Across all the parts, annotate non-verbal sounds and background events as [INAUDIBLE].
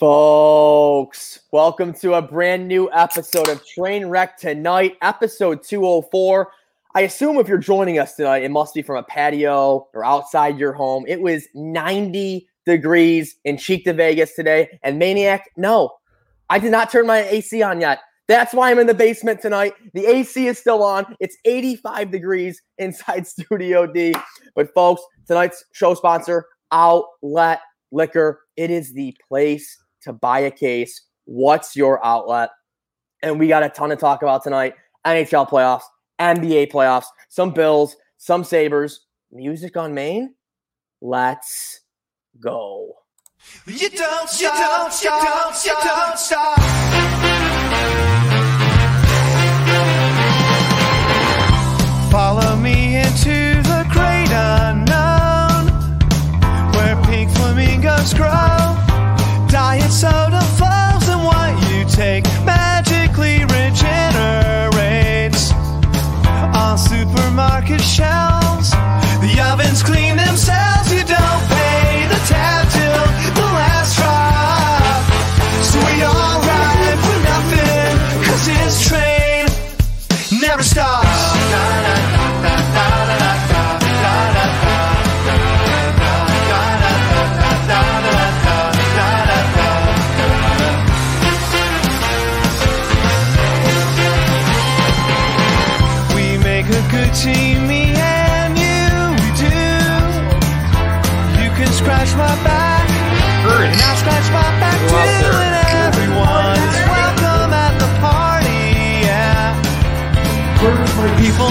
Folks, welcome to a brand new episode of Train Wreck Tonight, episode 204. I assume if you're joining us tonight, it must be from a patio or outside your home. It was 90 degrees in Chicta Vegas today. And Maniac, no, I did not turn my AC on yet. That's why I'm in the basement tonight. The AC is still on. It's 85 degrees inside [LAUGHS] Studio D. But folks, tonight's show sponsor, Outlet Liquor. It is the place to buy a case. What's your outlet? And we got a ton to talk about tonight. NHL playoffs, NBA playoffs, some Bills, some Sabres, music on Main. Let's go. You don't stop, you don't stop, you don't, you don't stop. Follow me into the great unknown, where pink flamingos grow. Diet soda flows, and what you take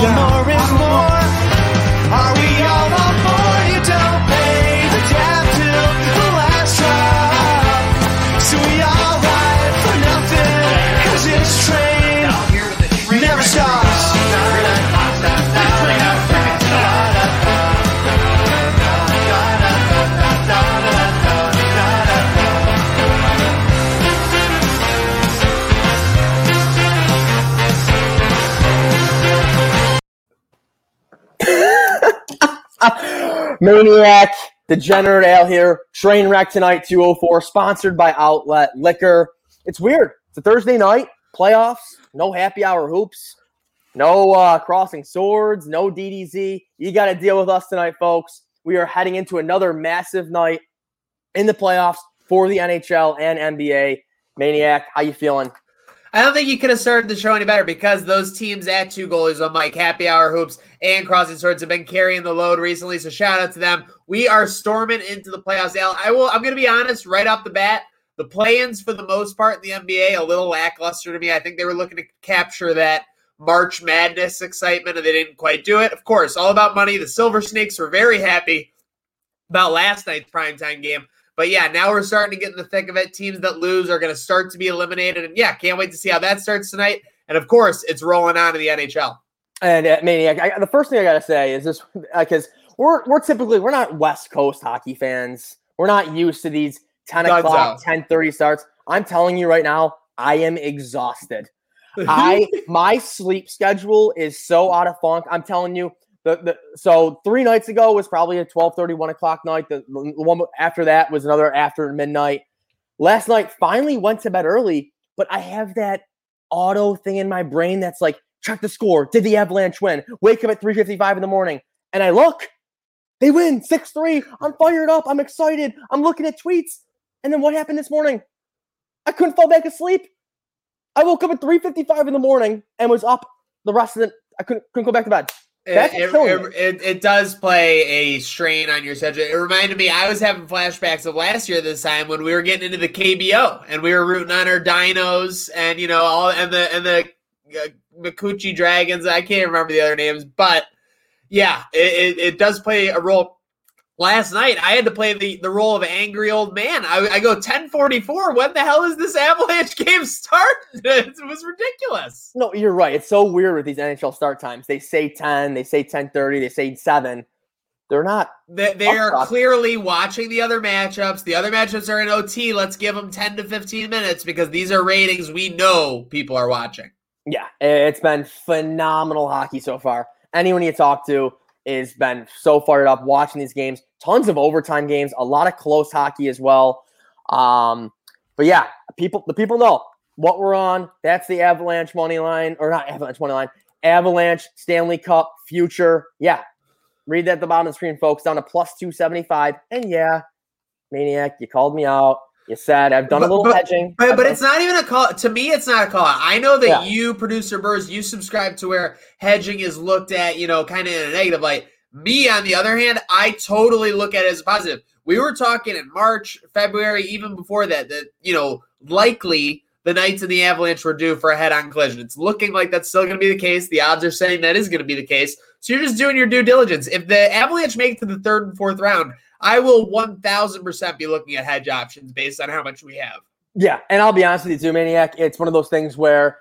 More is more. Maniac, Degenerate Al here. Train Wreck Tonight 204, sponsored by Outlet Liquor. It's weird. It's a Thursday night, playoffs, no happy hour hoops, no uh, crossing swords, no DDZ. You got to deal with us tonight, folks. We are heading into another massive night in the playoffs for the NHL and NBA. Maniac, how you feeling? I don't think you could have started the show any better because those teams at Two Goalies One Mike, Happy Hour Hoops, and Crossing Swords have been carrying the load recently. So shout out to them. We are storming into the playoffs. Al, I will. I'm going to be honest right off the bat. The play-ins, for the most part, in the NBA, a little lackluster to me. I think they were looking to capture that March Madness excitement, and they didn't quite do it. Of course, all about money. The Silver Snakes were very happy about last night's primetime game. But yeah, now we're starting to get in the thick of it. Teams that lose are going to start to be eliminated. And yeah, can't wait to see how that starts tonight. And of course, it's rolling on to the NHL. And uh, Maniac, I, the first thing I got to say is this [LAUGHS] because we're, we're typically, we're not West Coast hockey fans. We're not used to these 10 Guns o'clock, out. 10 30 starts. I'm telling you right now, I am exhausted. [LAUGHS] I my sleep schedule is so out of funk. I'm telling you, the, the so three nights ago was probably a 12 30, 1 o'clock night. The, the one after that was another after midnight. Last night finally went to bed early, but I have that auto thing in my brain that's like, check the score. Did the Avalanche win? Wake up at 3:55 in the morning. And I look, they win 6-3. I'm fired up. I'm excited. I'm looking at tweets. And then what happened this morning? I couldn't fall back asleep. I woke up at 3:55 in the morning and was up the rest of the I couldn't couldn't go back to bed. That's It, it, it, it does play a strain on your schedule. It reminded me, I was having flashbacks of last year this time when we were getting into the KBO and we were rooting on our dinos and you know all and the and the uh, Makuchi Dragons. I can't remember the other names, but yeah, it, it, it does play a role. Last night, I had to play the, the role of angry old man. I, I go 1044. When the hell is this Avalanche [LAUGHS] game start? [LAUGHS] It was ridiculous. No, you're right. It's so weird with these NHL start times. They say 10, they say 10:30, they say 7. They're not They, they are clearly watching the other matchups. The other matchups are in OT. Let's give them 10 to 15 minutes because these are ratings we know people are watching. Yeah, it's been phenomenal hockey so far. Anyone you talk to has been so fired up watching these games. Tons of overtime games, a lot of close hockey as well. Um, but yeah, people the people know what we're on. That's the Avalanche money line, or not Avalanche money line. Avalanche Stanley Cup future. Yeah, read that at the bottom of the screen, folks. Down to plus two seventy five. And yeah, maniac, you called me out. You said I've done a little but, hedging, but, but it's not even a call. To me, it's not a call. I know that Yeah. you, producer Burrs, you subscribe to where hedging is looked at, you know, kind of in a negative light. Me, on the other hand, I totally look at it as a positive. We were talking in March, February, even before that, that you know, likely the Knights and the Avalanche were due for a head-on collision. It's looking like that's still going to be the case. The odds are saying that is going to be the case. So you're just doing your due diligence. If the Avalanche make it to the third and fourth round, I will 1000% be looking at hedge options based on how much we have. Yeah, and I'll be honest with you too, Maniac. It's one of those things where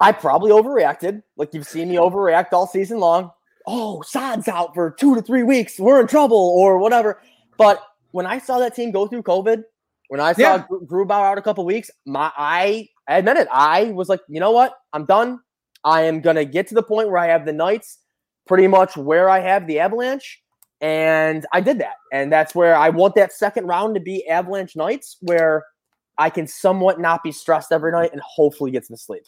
I probably overreacted. Like you've seen me overreact all season long. Oh, Sod's out for two to three weeks. We're in trouble or whatever. But when I saw that team go through COVID, when I saw Yeah. Gru- Grubauer out a couple weeks, my I, I admit it. I was like, you know what? I'm done. I am gonna get to the point where I have the Knights pretty much where I have the Avalanche. And I did that. And that's where I want that second round to be Avalanche Knights, where I can somewhat not be stressed every night and hopefully get some sleep.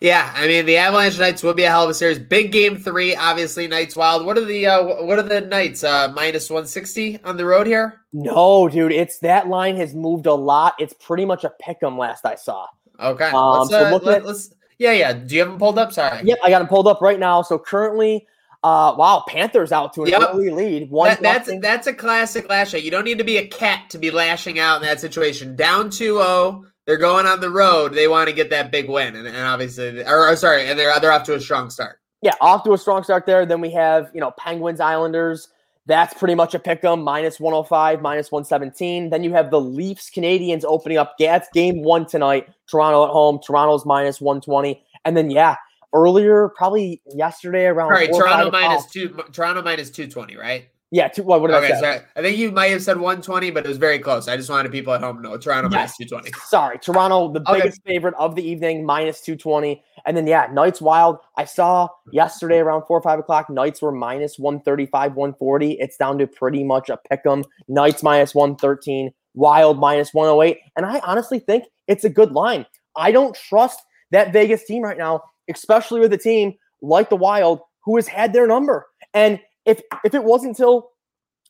Yeah, I mean the Avalanche Knights will be a hell of a series. Big game three, obviously. Knights Wild. What are the uh, what are the Knights? Uh, minus one sixty on the road here. No, dude, it's that line has moved a lot. It's pretty much a pick 'em last I saw. Okay, Um, let's, so uh, let, at- us Yeah, yeah. Do you have them pulled up? Sorry. Yep, I got them pulled up right now. So currently, uh, wow, Panthers out to an Yep. early lead. One That, that's nothing. that's a classic lash out. You don't need to be a cat to be lashing out in that situation. Down 2-0, they're going on the road. They want to get that big win, and, and obviously, or, or sorry, and they're they're off to a strong start. yeah, off to a strong start there. Then we have, you know, Penguins, Islanders. That's pretty much a pick 'em, minus 105, minus 117. Then you have the Leafs, Canadiens opening up. That's game one tonight. Toronto at home. Toronto's minus 120. And then, yeah, earlier, probably yesterday around. All right, Toronto minus two. Toronto minus two twenty, right? Yeah, two, what, what did I say? I think you might have said 120, but it was very close. I just wanted people at home to know Toronto Yes. 220. [LAUGHS] Sorry, Toronto, the Okay. biggest favorite of the evening, minus 220. And then, yeah, Knights Wild. I saw yesterday around four or five o'clock, Knights were minus 135, 140. It's down to pretty much a pick 'em. Knights minus 113, Wild minus 108. And I honestly think it's a good line. I don't trust that Vegas team right now, especially with a team like the Wild who has had their number. And if if it wasn't until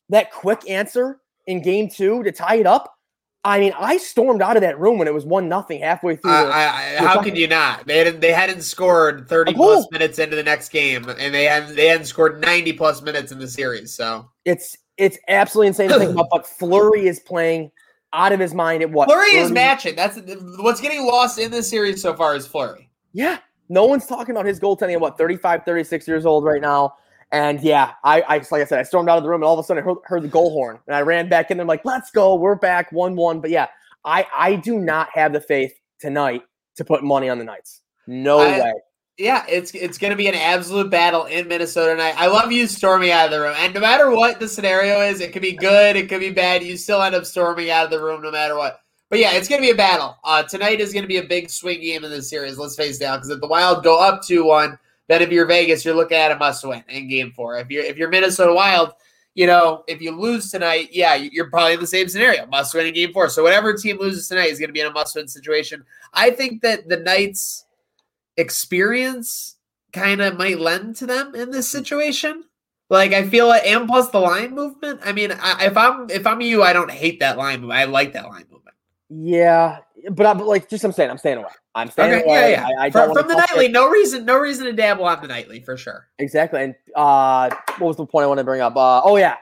that quick answer in game two to tie it up, I mean, I stormed out of that room when it was one nothing halfway through. I, the- I, I, how could you not? They hadn't, they hadn't scored 30 goal. plus minutes into the next game, and they hadn't they hadn't scored 90 plus minutes in the series. So it's it's absolutely insane to think about. But Fleury is playing out of his mind at what? Fleury is matching. That's what's getting lost in this series so far is Fleury. Yeah, no one's talking about his goaltending at what 35, 36 years old right now. And yeah, I, I just like I said, I stormed out of the room and all of a sudden I heard, heard the goal horn and I ran back in. there like, let's go, we're back one one. But yeah, I I do not have the faith tonight to put money on the Knights. No I- way. Yeah, it's it's going to be an absolute battle in Minnesota tonight. I love you storming out of the room, and no matter what the scenario is, it could be good, it could be bad. You still end up storming out of the room no matter what. But yeah, it's going to be a battle. Uh, tonight is going to be a big swing game in this series. Let's face it, out. because if the Wild go up two one, then if you're Vegas, you're looking at a must win in Game Four. If you're if you're Minnesota Wild, you know if you lose tonight, yeah, you're probably in the same scenario, must win in Game Four. So whatever team loses tonight is going to be in a must win situation. I think that the Knights experience kind of might lend to them in this situation. Like I feel like, and plus the line movement. I mean, I, if I'm if I'm you, I don't hate that line. I like that line. Yeah, but I'm like just I'm saying I'm staying away. I'm staying Okay, away. yeah, yeah. I, I From, from the nightly, no reason, no reason to dabble on the nightly for sure. Exactly. And uh what was the point I want to bring up? Uh oh yeah.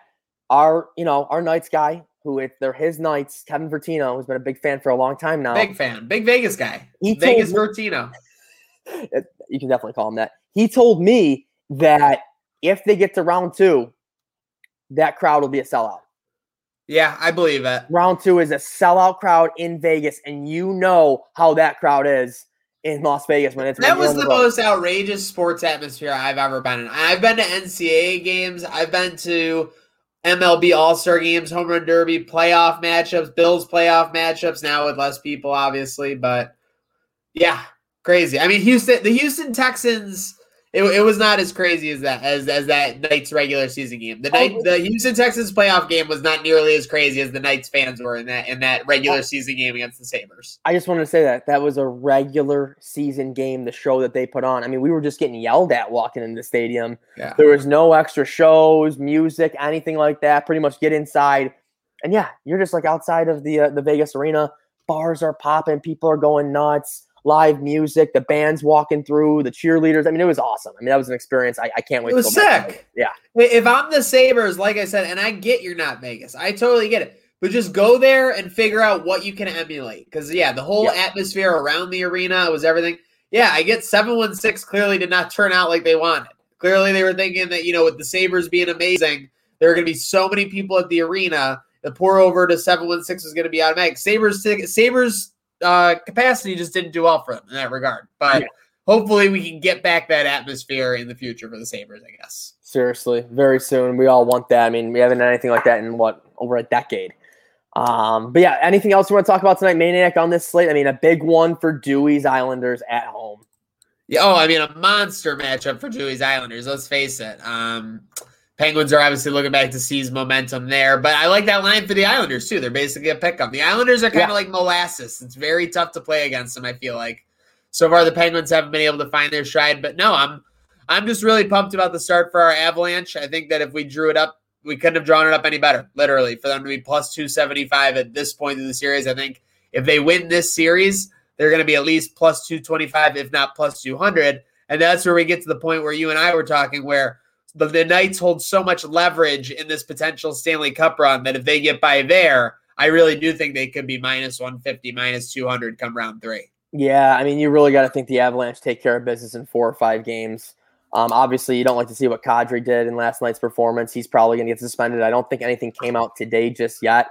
Our, you know, our Knights guy, who if they're his Knights, Kevin Vertino, who's been a big fan for a long time now. Big fan, big Vegas guy. He Vegas told Vertino. you can definitely call him that. He told me that if they get to round two, that crowd will be a sellout. Yeah, I believe it. Round two is a sellout crowd in Vegas, and you know how that crowd is in Las Vegas when it's That was on the most outrageous sports atmosphere I've ever been in. I've been to NCAA games. I've been to MLB All Star games, home run derby, playoff matchups, Bills playoff matchups. Now with less people, obviously, but yeah, crazy. I mean, Houston, the Houston Texans It, it was not as crazy as that as as that Knights regular season game. The night Oh. the Houston Texans playoff game was not nearly as crazy as the Knights fans were in that in that regular season game against the Sabres. I just wanted to say that that was a regular season game, the show that they put on. I mean, we were just getting yelled at walking into the stadium. Yeah. There was no extra shows, music, anything like that. Pretty much get inside, and yeah, you're just like outside of the uh, the Vegas arena. Bars are popping, people are going nuts. Live music, the band's walking through, the cheerleaders. I mean, it was awesome. I mean, that was an experience. I, I can't wait. It was to go back. sick. Yeah. If I'm the Sabres, like I said, and I get you're not Vegas, I totally get it. But just go there and figure out what you can emulate. Because yeah, the whole Yeah. atmosphere around the arena was everything. Yeah, I get seven one six clearly did not turn out like they wanted. Clearly, they were thinking that you know with the Sabres being amazing, there are going to be so many people at the arena. The pour over to seven one six is going to be automatic. Sabres Sabres uh, capacity just didn't do well for them in that regard. But Yeah. hopefully, we can get back that atmosphere in the future for the Sabres. I guess. Seriously, very soon. We all want that. I mean, we haven't done anything like that in what over a decade. Um, but yeah, anything else you want to talk about tonight, Maniac, on this slate? I mean, a big one for Dewey's Islanders at home. Yeah, oh, I mean, a monster matchup for Dewey's Islanders. Let's face it. Um, Penguins are obviously looking back to seize momentum there, but I like that line for the Islanders too. They're basically a pickup. The Islanders are kind of Yeah. like molasses. It's very tough to play against them. I feel like so far the Penguins haven't been able to find their stride, but no, I'm I'm just really pumped about the start for our Avalanche. I think that if we drew it up, we couldn't have drawn it up any better. Literally, for them to be plus two seventy five at this point in the series, I think if they win this series, they're going to be at least plus 225, if not plus 200. And that's where we get to the point where you and I were talking, where the, the Knights hold so much leverage in this potential Stanley Cup run that if they get by there, I really do think they could be minus 150, minus 200 come round three. Yeah, I mean, you really got to think the Avalanche take care of business in four or five games. Um, obviously, you don't like to see what Kadri did in last night's performance. He's probably going to get suspended. I don't think anything came out today just yet.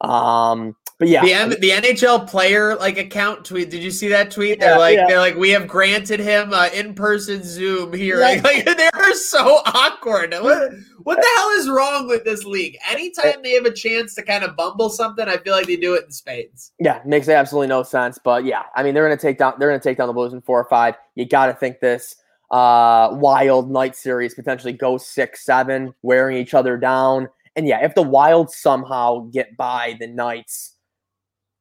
Um, but yeah, The, M- the NHL player like account tweet. Did you see that tweet? They're like yeah. they're like we have granted him uh, in person Zoom hearing. Yeah. [LAUGHS] Like they're so awkward. [LAUGHS] What, what the hell is wrong with this league? Anytime they have a chance to kind of bumble something, I feel like they do it in spades. Yeah, makes absolutely no sense. But yeah, I mean they're gonna take down they're gonna take down the Blues in four or five. You gotta think this uh wild night series potentially goes six, seven, wearing each other down. And yeah, if the wild somehow get by the Knights,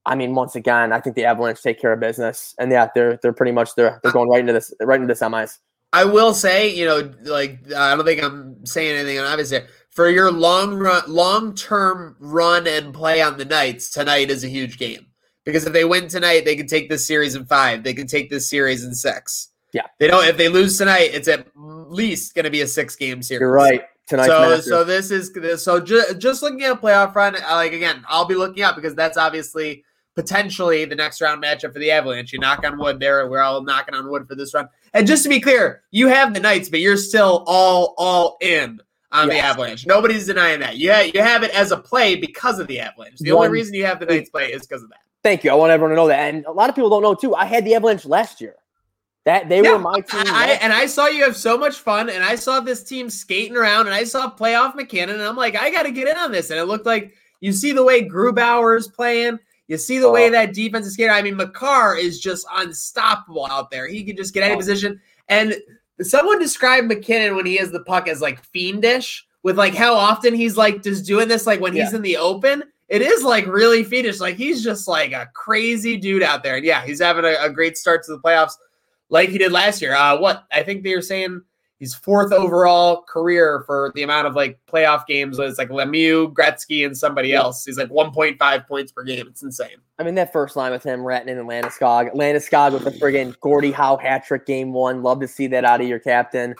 I mean, once again, I think the Avalanche take care of business. And yeah, they're they're pretty much they're they're going right into this right into the semis. I will say, you know, like I don't think I'm saying anything obvious here. For your long run, long term run and play on the Knights, tonight is a huge game because if they win tonight, they can take this series in five. They can take this series in six. Yeah. they don't. If they lose tonight, it's at least going to be a six game series. You're right. Tonight's So, massive. so this is so just just looking at playoff run. Like again, I'll be looking out because that's obviously potentially the next round matchup for the Avalanche. You knock on wood there. We're all knocking on wood for this run. And just to be clear, you have the Knights, but you're still all all in on the Avalanche. Nobody's denying that. You ha- you have it as a play because of the Avalanche. The only reason you have the Knights play is because of that. Thank you. I want everyone to know that. And a lot of people don't know too. I had the Avalanche last year. That they Yeah, were my team. I, and I saw you have so much fun, and I saw this team skating around, and I saw playoff MacKinnon, and I'm like, I got to get in on this. And it looked like you see the way Grubauer is playing, you see the way Oh. that defense is skating. I mean, Makar is just unstoppable out there. He can just get any Oh. position. And someone described MacKinnon when he has the puck as like fiendish, with like how often he's like just doing this, like when he's in the open. It is like really fiendish. Like he's just like a crazy dude out there. And yeah, he's having a, a great start to the playoffs like he did last year. Uh, what I think they were saying he's fourth overall career for the amount of like playoff games. It's like Lemieux, Gretzky, and somebody else. He's like 1.5 points per game. It's insane. I mean, that first line with him, Rantanen and Landeskog. Landeskog with the friggin' Gordie Howe hat trick game one. Love to see that out of your captain.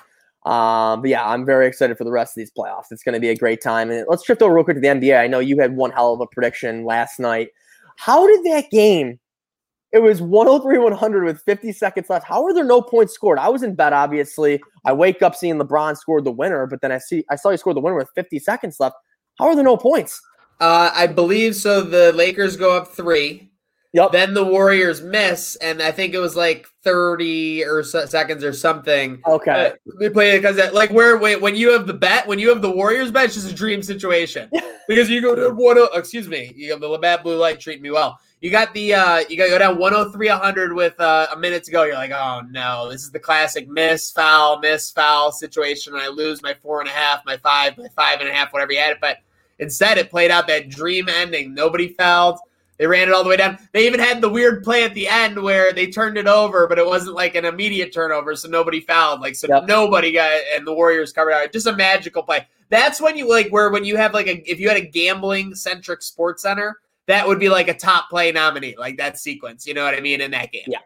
Um, but yeah, I'm very excited for the rest of these playoffs. It's going to be a great time. And let's shift over real quick to the NBA. I know you had one hell of a prediction last night. How did that game? It was 103 100 with 50 seconds left. How are there no points scored? I was in bed, obviously. I wake up seeing LeBron scored the winner, but then I see I saw he scored the winner with 50 seconds left. How are there no points? Uh, I believe so. The Lakers go up three. Yep. Then the Warriors miss, and I think it was like 30 or so seconds or something. Okay. Uh, they play it because like where when, when you have the bet, when you have the Warriors bet, it's just a dream situation [LAUGHS] because you go to one. Excuse me, you have the Labatt blue light treating me well. You got the uh you got to go down 103 100 with uh, a minute to go. You're like, oh no, this is the classic miss foul, miss foul situation. I lose my four and a half, my five, my five and a half, whatever you had it. But instead, it played out that dream ending. Nobody fouled. They ran it all the way down. They even had the weird play at the end where they turned it over, but it wasn't like an immediate turnover, so nobody fouled. Like so, Yep. nobody got and the Warriors covered out. Just a magical play. That's when you like where when you have like a if you had a gambling centric sports center, that would be like a top play nominee, like that sequence. You know what I mean in that game. Yeah.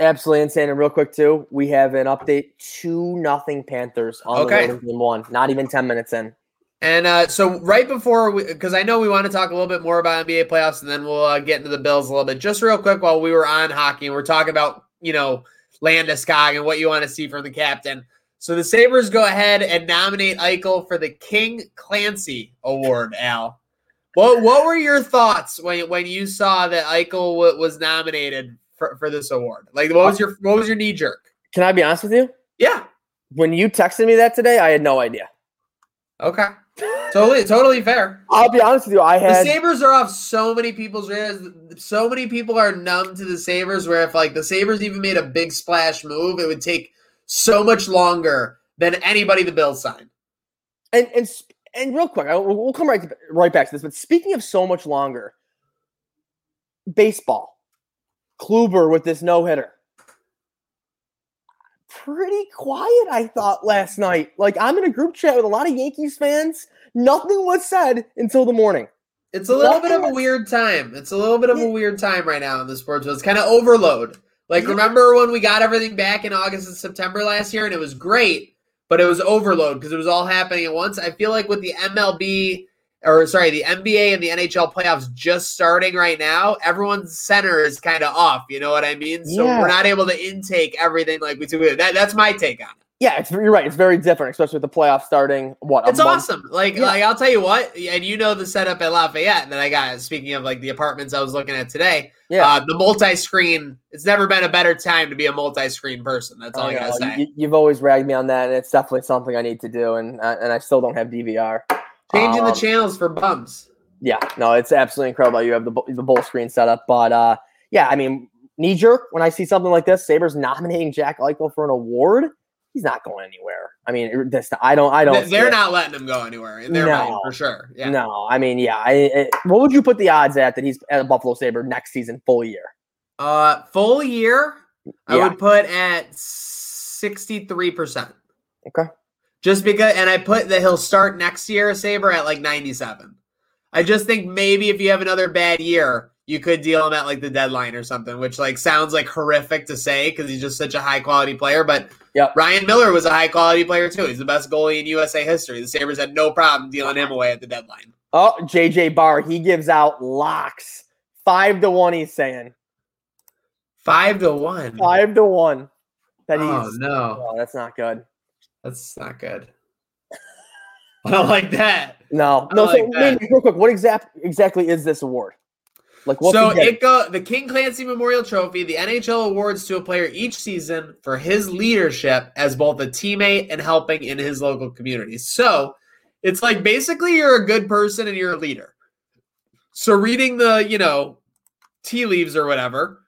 Absolutely insane. And real quick too, we have an update: two nothing Panthers on Okay. the road in game one. Not even ten minutes in. And uh, so right before, we, because I know we want to talk a little bit more about NBA playoffs, and then we'll uh, get into the Bills a little bit. Just real quick, while we were on hockey, and we're talking about you know Landeskog and what you want to see from the captain. So the Sabres go ahead and nominate Eichel for the King Clancy Award. Al, what what were your thoughts when when you saw that Eichel w- was nominated for, for this award? Like, what was your what was your knee jerk? Can I be honest with you? Yeah. When you texted me that today, I had no idea. Okay. Totally, totally fair. I'll be honest with you. I had The Sabres are off so many people's radars. So many people are numb to the Sabres. Where if like the Sabres even made a big splash move, it would take so much longer than anybody the Bills signed. and and and real quick, I, we'll come right to, right back to this. But speaking of so much longer, baseball, Kluber with this no hitter, pretty quiet. I thought last night. Like I'm in a group chat with a lot of Yankees fans. Nothing was said until the morning. It's a little bit of a weird time. It's a little bit of a weird time right now in the sports world. It's kind of overload. Like remember when we got everything back in August and September last year, and it was great, but it was overload because it was all happening at once. I feel like with the MLB or sorry, the NBA and the NHL playoffs just starting right now, everyone's center is kind of off. You know what I mean? So Yeah. we're not able to intake everything like we do. That, that's my take on it. Yeah, it's you're right. It's very different, especially with the playoffs starting. What? It's awesome. Like, Yeah. like I'll tell you what, and you know the setup at Lafayette that I got. Speaking of like the apartments I was looking at today, Yeah. uh, the multi-screen. It's never been a better time to be a multi-screen person. That's all I I gotta say. You, you've always ragged me on that, and it's definitely something I need to do. And uh, and I still don't have DVR. Changing the Um, channels for bums. Yeah, no, it's absolutely incredible. You have the the bull screen setup, but uh, yeah, I mean, knee jerk when I see something like this. Sabres nominating Jack Eichel for an award. He's not going anywhere. I mean, it- this I don't. I don't. They're not letting him go anywhere in their No. for sure. Yeah. No, I mean, yeah. I, it, what would you put the odds at that he's at a Buffalo Sabre next season, full year? Uh, full year, I would put at sixty-three percent. Okay. Just because, and I put that he'll start next year, Sabre at like ninety-seven. I just think maybe if you have another bad year, you could deal him at like the deadline or something, which like sounds like horrific to say because he's just such a high quality player. But Yep. Ryan Miller was a high quality player too. He's the best goalie in USA history. The Sabres had no problem dealing him away at the deadline. Oh, JJ Barr, he gives out locks. Five to one, he's saying. Five to one. Five to one. That oh, he's Oh no, oh, that's not good. that's not good. [LAUGHS] I don't like that. No, no. like so, that. real quick, what exact exactly is this award? Like, what's so it go the King Clancy Memorial Trophy. The NHL awards to a player each season for his leadership as both a teammate and helping in his local community. So it's like basically you're a good person and you're a leader. So reading the you know tea leaves or whatever,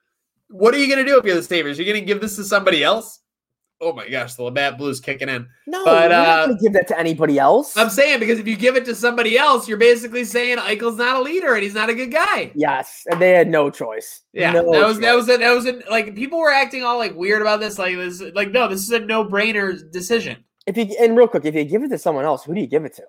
what are you gonna do if you're the Sabres? You're gonna give this to somebody else? Oh my gosh, the Labatt Blues kicking in. no, but, you're uh, not gonna give that to anybody else. I'm saying because if you give it to somebody else, you're basically saying Eichel's not a leader and he's not a good guy. yes, and they had no choice. Yeah, No that was that was a, that was like people were acting all like weird about this. Like this, like no, this is a no brainer decision. If you and real quick, if you give it to someone else, who do you give it to?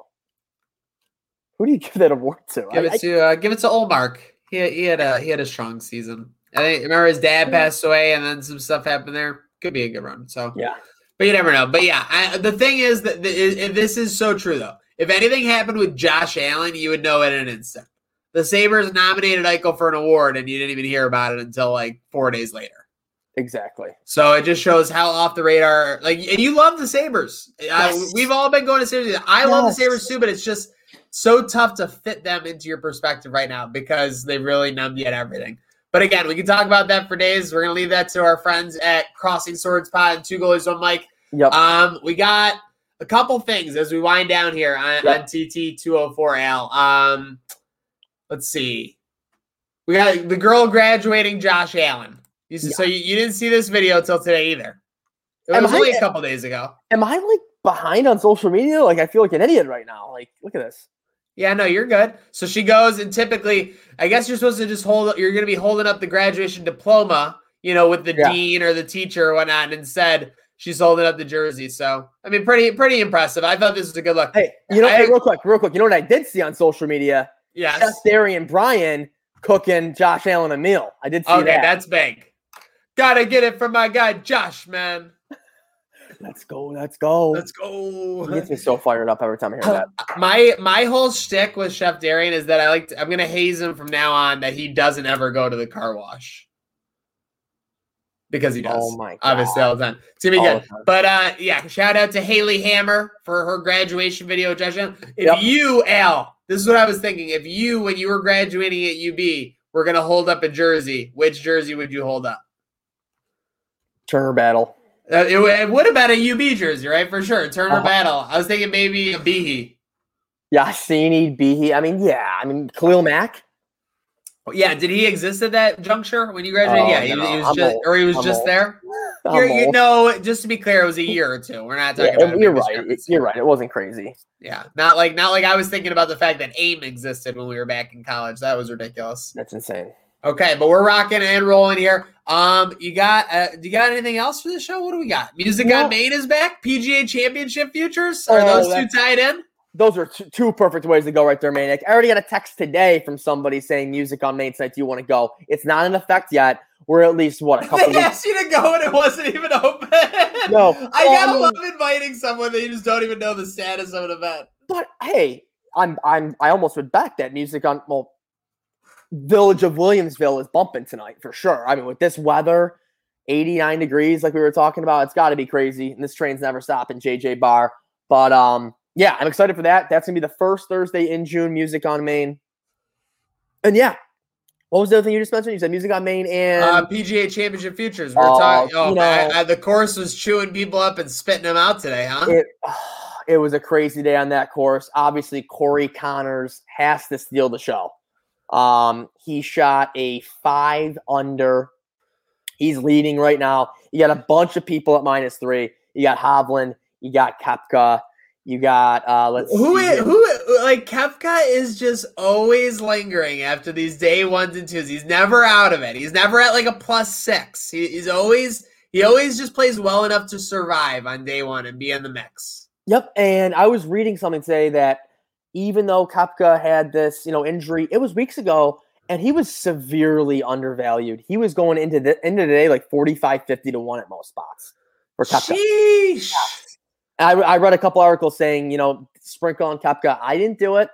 Who do you [LAUGHS] give that award to? Give I- it to uh, give it to Ullmark. He he had a he had a strong season. I think remember his dad passed away, and then some stuff happened there. Could be a good run. So Yeah. but you never know. But yeah, I, the thing is that the, this is so true though. If anything happened with Josh Allen, you would know it in an instant. The Sabres nominated Eichel for an award, and you didn't even hear about it until like four days later. exactly. So it just shows how off the radar. Like, and you love the Sabres. Uh, Yes. we've all been going to Sabres. I love the Sabres too, but it's just so tough to fit them into your perspective right now because they really numbed you at everything. But again, we can talk about that for days. We're gonna leave that to our friends at Crossing Swords Pod and Two Goalies One Mike. Yep. Um, we got a couple things as we wind down here on, Yep. on TT two hundred four Al. Um, let's see. We got the girl graduating, Josh Allen. You see, So you, you didn't see this video till today either. It was I- only a couple days ago. Am I like behind on social media? Like I feel like an idiot right now. Like look at this. Yeah, no, you're good. So she goes, and typically, I guess you're supposed to just hold. You're going to be holding up the graduation diploma, you know, with the Yeah. dean or the teacher or whatnot. And instead, she's holding up the jersey. So, I mean, pretty, pretty impressive. I thought this was a good look. Hey, you know, I- hey, real quick, real quick. You know what I did see on social media? Chef Yes. Darian Bryan cooking Josh Allen a meal. I did see Okay, that. that's big. Gotta get it from my guy Josh, man. Let's go. Let's go. Let's It go. gets me so fired up every time I hear that. [LAUGHS] My my whole shtick with Chef Darian is that I like. To, I'm gonna haze him from now on that he doesn't ever go to the car wash because he does. Oh my god. obviously all the time. It's gonna be All good. But uh yeah, shout out to Haley Hammer for her graduation video, Josh. If Yep. you, Al, this is what I was thinking. If you, when you were graduating at UB, were gonna hold up a jersey, which jersey would you hold up? Turner battle. Uh, it, would- it would have been a UB jersey, right? For sure. Turner Uh-huh. Battle. I was thinking maybe a Behe. Yassini, Behe. I mean, yeah. I mean, Khalil Mack. Yeah, did he exist at that juncture when you graduated? Oh, yeah, he, no, he was I'm just, old. or he was I'm just old. there. You know, just to be clear, it was a year or two. We're not talking Yeah, about. you're right. You're right. It wasn't crazy. Yeah, not like not like I was thinking about the fact that AIM existed when we were back in college. That was ridiculous. That's insane. Okay, but we're rocking and rolling here. Um, you got uh, do you got anything else for the show? What do we got? Music No. on Main is back. PGA Championship futures are Oh, those two tied in? Those are two, two perfect ways to go right there, Maniac. I already got a text today from somebody saying music on Main tonight. Do you want to go? It's not in effect yet. We're at least what a [LAUGHS] couple They weeks. asked you to go and it wasn't even open. No. I Well, gotta mean, love inviting someone that you just don't even know the status of an event. But hey, I'm I'm I almost would back that music on well, Village of Williamsville is bumping tonight for sure. I mean, with this weather, 89 degrees, like we were talking about, it's got to be crazy. And this train's never stopping. JJ Bar, but um, yeah, I'm excited for that. That's gonna be the first Thursday in June. Music on Main, and yeah, what was the other thing you just mentioned? You said music on Main and Uh, PGA Championship futures. We're Oh, talking. Oh, you know- I- I- the course was chewing people up and spitting them out today, huh? it [SIGHS] it was a crazy day on that course. Obviously, Corey Conners has to steal the show. Um, he shot a five under. He's leading right now. You got a bunch of people at minus three. You got Hovland. You got Koepka. You got uh, let's Who see who like Koepka is just always lingering after these day ones and twos. He's never out of it. He's never at like a plus six. He, he's always he always just plays well enough to survive on day one and be in the mix. Yep, and I was reading something today that even though Koepka had this, you know, injury, it was weeks ago, and he was severely undervalued. He was going into the end of the day like 45, 50 to one at most spots for Koepka. Sheesh. I, I read a couple articles saying, you know, sprinkle on Koepka. I didn't do it,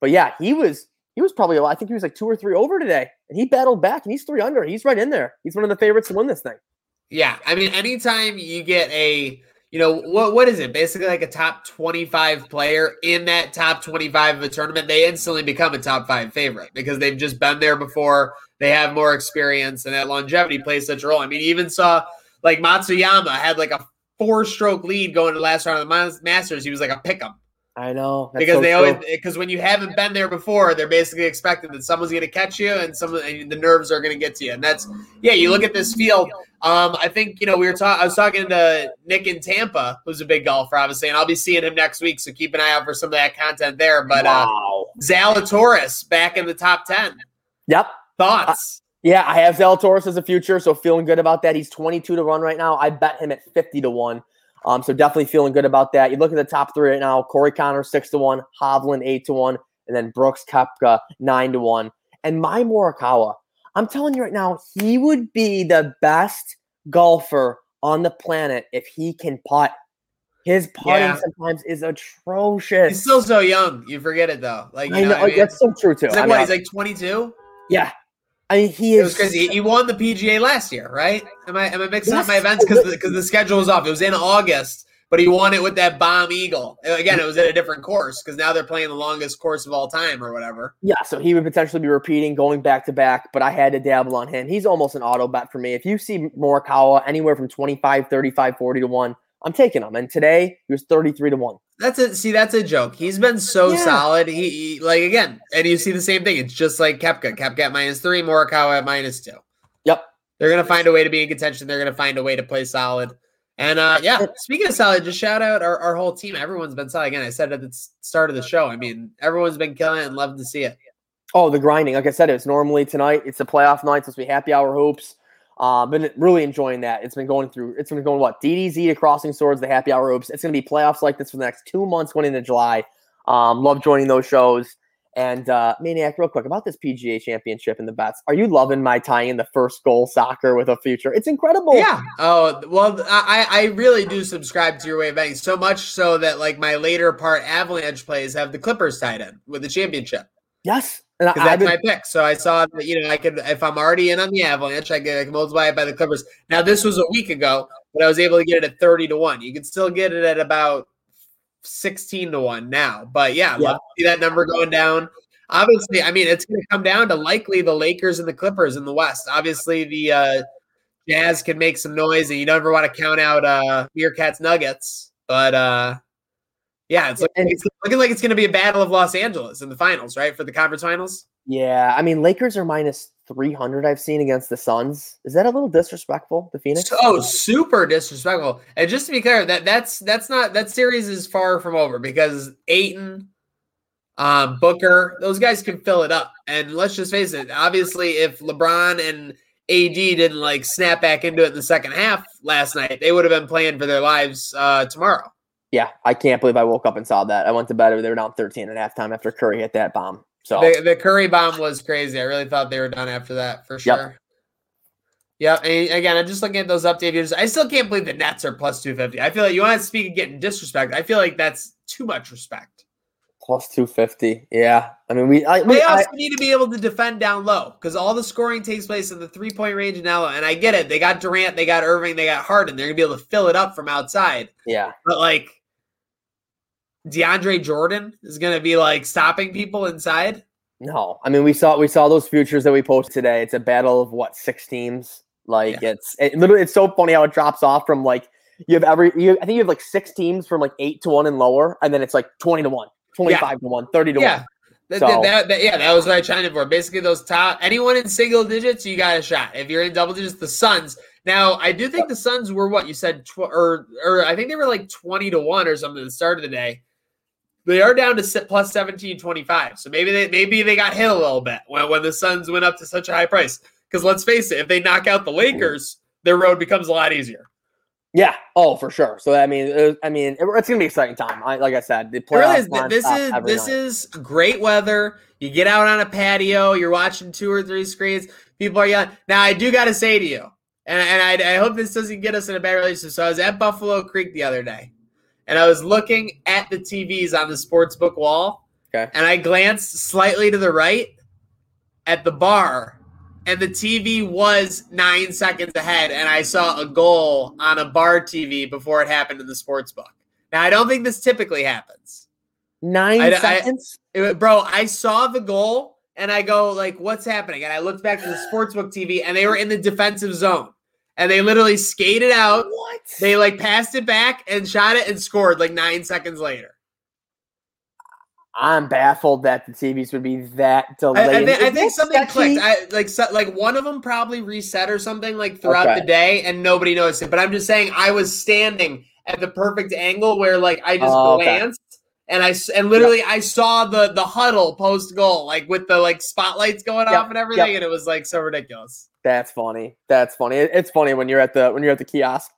but yeah, he was he was probably I think he was like two or three over today, and he battled back, and he's three under. He's right in there. He's one of the favorites to win this thing. Yeah, I mean, anytime you get a, you know, what what is it? Basically, like a top twenty-five player in that top twenty-five of a tournament, they instantly become a top five favorite because they've just been there before. They have more experience, and that longevity plays such a role. I mean, even saw like Matsuyama had like a four-stroke lead going to the last round of the Masters. He was like a pick 'em I know because so they always because when you haven't been there before, they're basically expecting that someone's going to catch you and some and the nerves are going to get to you. And that's yeah. You look at this field. Um, I think you know we were talking. I was talking to Nick in Tampa, who's a big golfer, obviously, and I'll be seeing him next week. So keep an eye out for some of that content there. But uh, wow. Zalatoris back in the top ten. Yep. Thoughts? Yeah, I have Zalatoris as a future, so feeling good about that. He's 22 to run right now. I bet him at 50 to 1. Um, so definitely feeling good about that. You look at the top three right now Corey Connor, 6 to 1, Hovland, 8 to 1, and then Brooks Koepka, 9 to 1. And Mai Morikawa, I'm telling you right now, he would be the best golfer on the planet if he can putt. His putting Yeah. sometimes is atrocious. He's still so young. You forget it though. Like I know, I mean? that's so true too. He's I like mean, what? He's like 22. yeah, I mean he It is was crazy. He won the PGA last year, right? Am I am I mixing up my events because because the, schedule was off? It was in August, but he won it with that bomb eagle. Again, it was at a different course because now they're playing the longest course of all time or whatever. Yeah, so he would potentially be repeating, going back to back, but I had to dabble on him. He's almost an auto bet for me. If you see Morikawa anywhere from 25, 35, 40 to 1, I'm taking him. And today, he was 33 to 1. That's a see. That's a joke. He's been so Yeah. solid. He, he- like again, and you see the same thing. It's just like Koepka. Koepka at minus three, Morikawa at minus two. Yep. They're gonna find a way to be in contention. They're gonna find a way to play solid. And uh yeah, speaking of solid, just shout out our, our whole team. Everyone's been solid. Again, I said at the start of the show. I mean, everyone's been killing it and love to see it. Oh, the grinding. Like I said, it's normally tonight. It's a playoff night. It's supposed to be happy hour hoops. Uh, been really enjoying that. It's been going through. It's been going what DDZ to Crossing Swords, the happy hour hoops. It's going to be playoffs like this for the next two months going into July. Um, love joining those shows. And uh, Maniac, real quick about this PGA Championship and the bets. Are you loving my tying in the first goal soccer with a future? It's incredible. Yeah. Oh well, I I really do subscribe to your way of betting so much so that like my later part Avalanche plays have the Clippers tied in with the championship. Yes. And because that's been, my pick. So I saw that you know I could if I'm already in on the Avalanche, I can, I can multiply it by the Clippers. Now this was a week ago, but I was able to get it at thirty to one. You can still get it at about sixteen to one now. But yeah, Yeah. love see that number going down. Obviously, I mean it's going to come down to likely the Lakers and the Clippers in the West. Obviously, the uh, Jazz can make some noise, and you never want to count out uh, Meerkats Nuggets. But uh, yeah, it's, looking, And- it's looking like it's going to be a battle of Los Angeles in the finals, right? For the conference finals. yeah. I mean, Lakers are minus 300, I've seen against the Suns. Is that a little disrespectful, the Phoenix? Oh, super disrespectful. And just to be clear, that that's that's not that series is far from over because Ayton, um, Booker, those guys can fill it up. And let's just face it, obviously, if LeBron and AD didn't like snap back into it in the second half last night, they would have been playing for their lives uh tomorrow. Yeah, I can't believe I woke up and saw that. I went to bed. They were down 13 at halftime after Curry hit that bomb. So The, the Curry bomb was crazy. I really thought they were done after that for sure. Yep. And again, I'm just looking at those update videos. I still can't believe the Nets are plus 250. I feel like you want to speak of getting disrespect. I feel like that's too much respect. plus 250. Yeah, I mean we. I, we They I, also need to be able to defend down low because all the scoring takes place in the three point range now. And I get it. They got Durant, they got Irving, they got Harden. They're going to be able to fill it up from outside. yeah, But like DeAndre Jordan is going to be like stopping people inside. no. I mean we saw we saw those futures that we posted today. It's a battle of what six teams. Like it's it literally it's so funny how it drops off from like you have every you I think you have like six teams from like eight to one and lower, and then it's like 20 to one, 25 to one, 30 to Yeah. one. That, So- that, that- yeah, that was what I in for. Basically, those top anyone in single digits, you got a shot. If you're in double digits, the Suns. Now, I do think the Suns were what you said, tw- or or I think they were like twenty to one or something at the start of the day. They are down to plus 17, 25. So maybe they maybe they got hit a little bit when, when the Suns went up to such a high price. Because let's face it, if they knock out the Lakers, their road becomes a lot easier. Yeah. Oh, for sure. So I mean, I mean, it- it's gonna be an exciting time. I like I said, the It really playoffs This is this night. is great weather. You get out on a patio. You're watching two or three screens. People are yelling. Now, I do got to say to you, and, and I, I hope this doesn't get us in a bad relationship. So I was at Buffalo Creek the other day, and I was looking at the TVs on the sportsbook wall. Okay. And I glanced slightly to the right at the bar, and the TV was nine seconds ahead, and I saw a goal on a bar TV before it happened in the sportsbook. Now, I don't think this typically happens. nine I- I- seconds. It- bro, I saw the goal and I go like, "What's happening?" And I looked back to the sportsbook TV, and they were in the defensive zone, and they literally skated out. what? They like passed it back and shot it and scored like nine seconds later. I'm baffled that the TVs would be that delayed. I, thi- I think something clicked. I, like so, like one of them probably reset or something like throughout Okay. the day, and nobody noticed it. But I'm just saying, I was standing at the perfect angle where like I just Oh, okay. glanced. And I and literally I saw the the huddle post goal like with the like spotlights going Yep, off and everything yep. and it was like so ridiculous. That's funny. That's funny. It's funny when you're at the when you're at the kiosk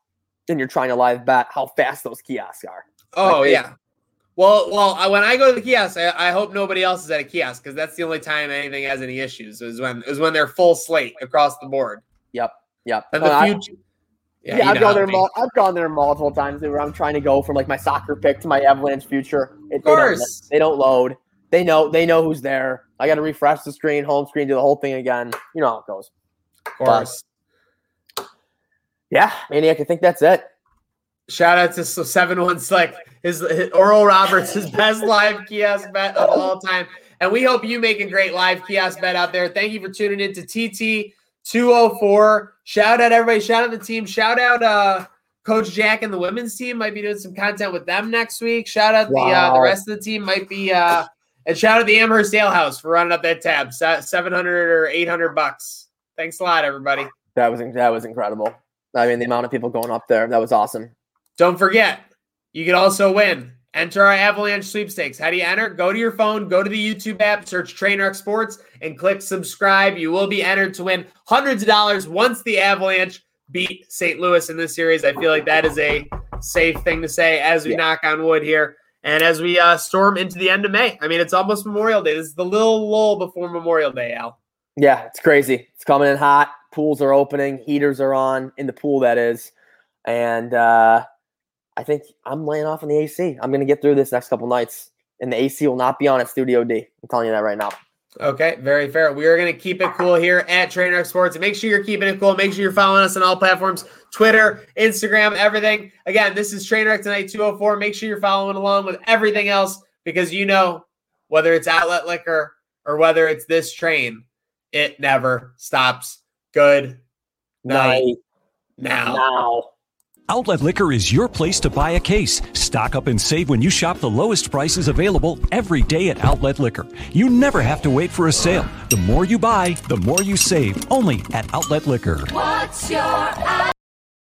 and you're trying to live bet how fast those kiosks are. Oh Like, yeah. Well, well, I, when I go to the kiosk, I, I hope nobody else is at a kiosk because that's the only time anything has any issues is when is when they're full slate across the board. Yep. Yep. And the I- future. yeah, you I've gone there. Mul- I've gone there multiple times where I'm trying to go from like my soccer pick to my Avalanche future. It, Of they don't- course. they don't load. They know. They know who's there. I got to refresh the screen, home screen, do the whole thing again. You know how it goes. Of course. Yeah, maniac. I think that's it. Shout out to seven one slick. His, his Oral Roberts, his best live kiosk bet of all time. And we hope you make a great live kiosk bet out there. Thank you for tuning in to TT 204. Shout out everybody. Shout out the team. Shout out uh Coach Jack and the women's team might be doing some content with them next week. Shout out the uh, the rest of the team might be uh, and shout out the Amherst Ale House for running up that tab. Seven hundred or eight hundred bucks. Thanks a lot, everybody. That was that was incredible. I mean, the amount of people going up there, that was awesome. Don't forget, you can also win. Enter our Avalanche sweepstakes. How do you enter? Go to your phone, go to the YouTube app, search Trainwreck Sports, and click subscribe. You will be entered to win hundreds of dollars once the Avalanche beat St. Louis in this series. I feel like that is a safe thing to say as we Yeah. knock on wood here. And as we uh, storm into the end of May, I mean, it's almost Memorial Day. This is the little lull before Memorial Day, Al. Yeah, it's crazy. It's coming in hot. Pools are opening. Heaters are on in the pool, that is. And uh, I think I'm laying off on the AC. I'm going to get through this next couple nights. And the AC will not be on at Studio D. I'm telling you that right now. Okay, very fair. We are going to keep it cool here at Trainer Sports. And make sure you're keeping it cool. Make sure you're following us on all platforms Twitter, Instagram, everything. Again, this is Trainwreck Tonight 204. Make sure you're following along with everything else because you know whether it's outlet liquor or whether it's this train, it never stops. Good night Night now. now. Outlet Liquor is your place to buy a case. Stock up and save when you shop the lowest prices available every day at Outlet Liquor. You never have to wait for a sale. The more you buy, the more you save. Only at Outlet Liquor. What's your